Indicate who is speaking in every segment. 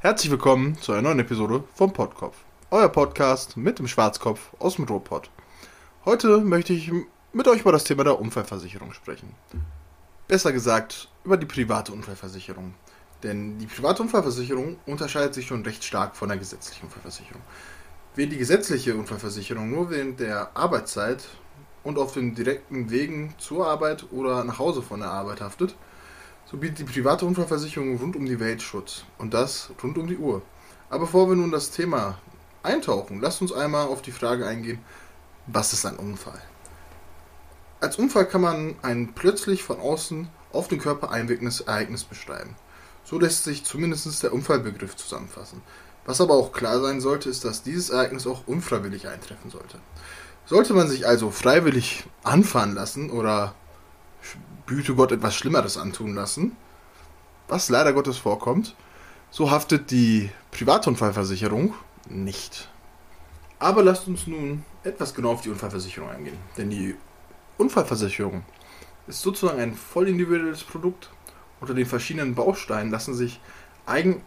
Speaker 1: Herzlich willkommen zu einer neuen Episode vom Podkopf. Euer Podcast mit dem Schwarzkopf aus dem Ruhrpott. Heute möchte ich mit euch über das Thema der Unfallversicherung sprechen. Besser gesagt, über die private Unfallversicherung. Denn die private Unfallversicherung unterscheidet sich schon recht stark von der gesetzlichen Unfallversicherung. Während die gesetzliche Unfallversicherung nur während der Arbeitszeit und auf den direkten Wegen zur Arbeit oder nach Hause von der Arbeit haftet, so bietet die private Unfallversicherung rund um die Welt Schutz. Und das rund um die Uhr. Aber bevor wir nun das Thema eintauchen, lasst uns einmal auf die Frage eingehen, was ist ein Unfall? Als Unfall kann man ein plötzlich von außen auf den Körper einwirkendes Ereignis beschreiben. So lässt sich zumindest der Unfallbegriff zusammenfassen. Was aber auch klar sein sollte, ist, dass dieses Ereignis auch unfreiwillig eintreffen sollte. Sollte man sich also freiwillig anfahren lassen oder Güte Gott etwas Schlimmeres antun lassen, was leider Gottes vorkommt, so haftet die Privatunfallversicherung nicht. Aber lasst uns nun etwas genau auf die Unfallversicherung eingehen. Denn die Unfallversicherung ist sozusagen ein voll individuelles Produkt. Unter den verschiedenen Bausteinen lassen sich eigen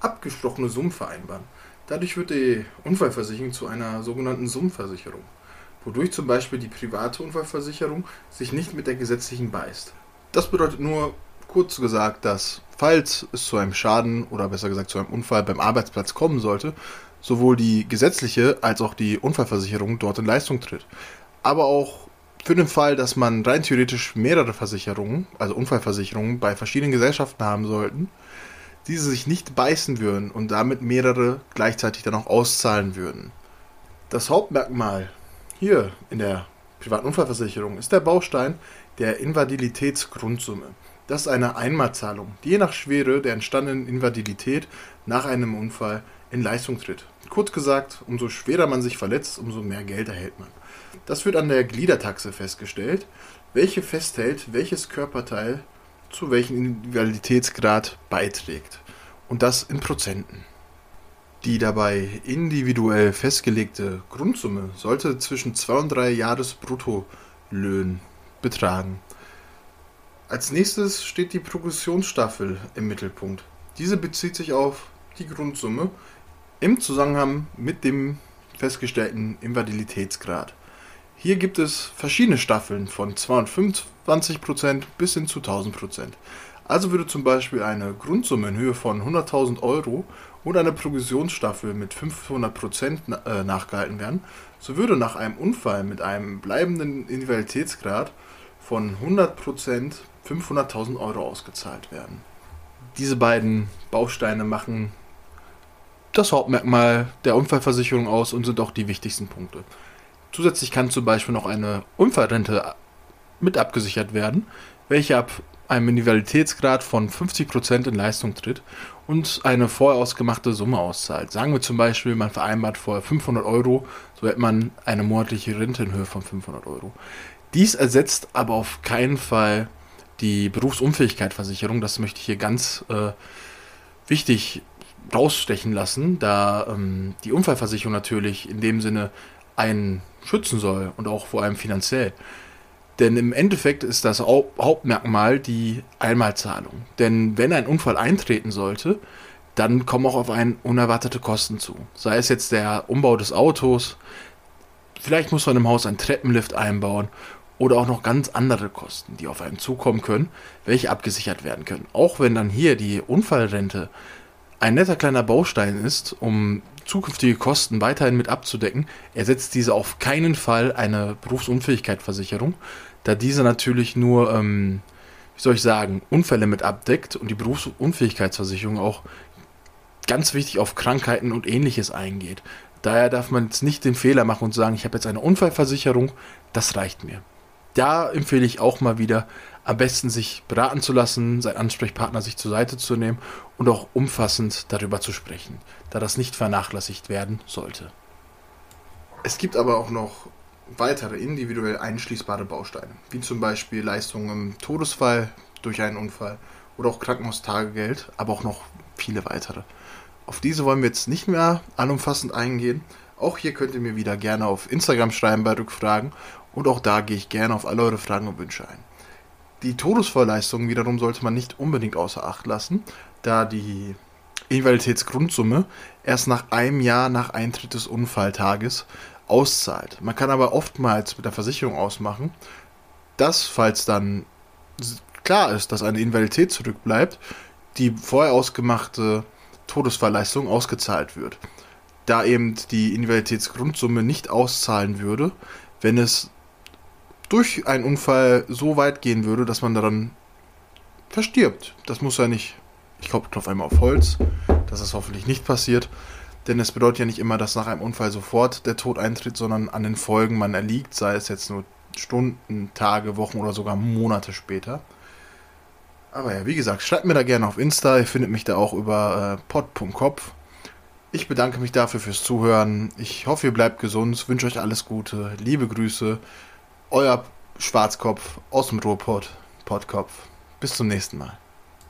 Speaker 1: abgesprochene Summen vereinbaren. Dadurch wird die Unfallversicherung zu einer sogenannten Summenversicherung wodurch zum Beispiel die private Unfallversicherung sich nicht mit der gesetzlichen beißt. Das bedeutet nur, kurz gesagt, dass falls es zu einem Schaden oder besser gesagt zu einem Unfall beim Arbeitsplatz kommen sollte, sowohl die gesetzliche als auch die Unfallversicherung dort in Leistung tritt. Aber auch für den Fall, dass man rein theoretisch mehrere Versicherungen, also Unfallversicherungen, bei verschiedenen Gesellschaften haben sollten, diese sich nicht beißen würden und damit mehrere gleichzeitig dann auch auszahlen würden. Das Hauptmerkmal hier in der privaten Unfallversicherung ist der Baustein der Invaliditätsgrundsumme. Das ist eine Einmalzahlung, die je nach Schwere der entstandenen Invalidität nach einem Unfall in Leistung tritt. Kurz gesagt, umso schwerer man sich verletzt, umso mehr Geld erhält man. Das wird an der Gliedertaxe festgestellt, welche festhält, welches Körperteil zu welchem Invaliditätsgrad beiträgt. Und das in Prozenten. Die dabei individuell festgelegte Grundsumme sollte zwischen zwei und drei Jahresbruttolöhnen betragen. Als nächstes steht die Progressionsstaffel im Mittelpunkt. Diese bezieht sich auf die Grundsumme im Zusammenhang mit dem festgestellten Invaliditätsgrad. Hier gibt es verschiedene Staffeln von 225% bis hin zu 1000%. Also würde zum Beispiel eine Grundsumme in Höhe von 100.000 Euro oder eine Progressionsstaffel mit 500% äh, nachgehalten werden, so würde nach einem Unfall mit einem bleibenden Invaliditätsgrad von 100% 500.000 Euro ausgezahlt werden. Diese beiden Bausteine machen das Hauptmerkmal der Unfallversicherung aus und sind auch die wichtigsten Punkte. Zusätzlich kann zum Beispiel noch eine Unfallrente mit abgesichert werden, welche ab einem Individualitätsgrad von 50% in Leistung tritt und eine vorher ausgemachte Summe auszahlt. Sagen wir zum Beispiel, man vereinbart vorher 500 Euro, so hätte man eine monatliche Rente in Höhe von 500 Euro. Dies ersetzt aber auf keinen Fall die Berufsunfähigkeitsversicherung. Das möchte ich hier ganz äh, wichtig rausstechen lassen, da ähm, die Unfallversicherung natürlich in dem Sinne einen schützen soll und auch vor allem finanziell. Denn im Endeffekt ist das Hauptmerkmal die Einmalzahlung. Denn wenn ein Unfall eintreten sollte, dann kommen auch auf einen unerwartete Kosten zu. Sei es jetzt der Umbau des Autos, vielleicht muss man im Haus einen Treppenlift einbauen oder auch noch ganz andere Kosten, die auf einen zukommen können, welche abgesichert werden können. Auch wenn dann hier die Unfallrente ein netter kleiner Baustein ist, um zukünftige Kosten weiterhin mit abzudecken, ersetzt diese auf keinen Fall eine Berufsunfähigkeitsversicherung, da diese natürlich nur, ähm, wie soll ich sagen, Unfälle mit abdeckt und die Berufsunfähigkeitsversicherung auch ganz wichtig auf Krankheiten und ähnliches eingeht. Daher darf man jetzt nicht den Fehler machen und sagen, ich habe jetzt eine Unfallversicherung, das reicht mir. Da empfehle ich auch mal wieder, am besten sich beraten zu lassen, seinen Ansprechpartner sich zur Seite zu nehmen und auch umfassend darüber zu sprechen, da das nicht vernachlässigt werden sollte. Es gibt aber auch noch weitere individuell einschließbare Bausteine, wie zum Beispiel Leistungen im Todesfall durch einen Unfall oder auch Krankenhaustagegeld, aber auch noch viele weitere. Auf diese wollen wir jetzt nicht mehr allumfassend eingehen. Auch hier könnt ihr mir wieder gerne auf Instagram schreiben bei Rückfragen und auch da gehe ich gerne auf alle eure Fragen und Wünsche ein. Die Todesfallleistung wiederum sollte man nicht unbedingt außer Acht lassen, da die Invaliditätsgrundsumme erst nach einem Jahr nach Eintritt des Unfalltages auszahlt. Man kann aber oftmals mit der Versicherung ausmachen, dass, falls dann klar ist, dass eine Invalidität zurückbleibt, die vorher ausgemachte Todesfallleistung ausgezahlt wird. Da eben die Invaliditätsgrundsumme nicht auszahlen würde, wenn es durch einen Unfall so weit gehen würde, dass man daran verstirbt. Das muss ja nicht, ich klopfe einmal auf Holz, dass es hoffentlich nicht passiert. Denn es bedeutet ja nicht immer, dass nach einem Unfall sofort der Tod eintritt, sondern an den Folgen man erliegt, sei es jetzt nur Stunden, Tage, Wochen oder sogar Monate später. Aber ja, wie gesagt, schreibt mir da gerne auf Insta. Ihr findet mich da auch über äh, pod.kopf. Ich bedanke mich dafür fürs Zuhören. Ich hoffe, ihr bleibt gesund. Wünsche euch alles Gute. Liebe Grüße. Euer Schwarzkopf aus dem Ruhrpott. Podkopf. Bis zum nächsten Mal.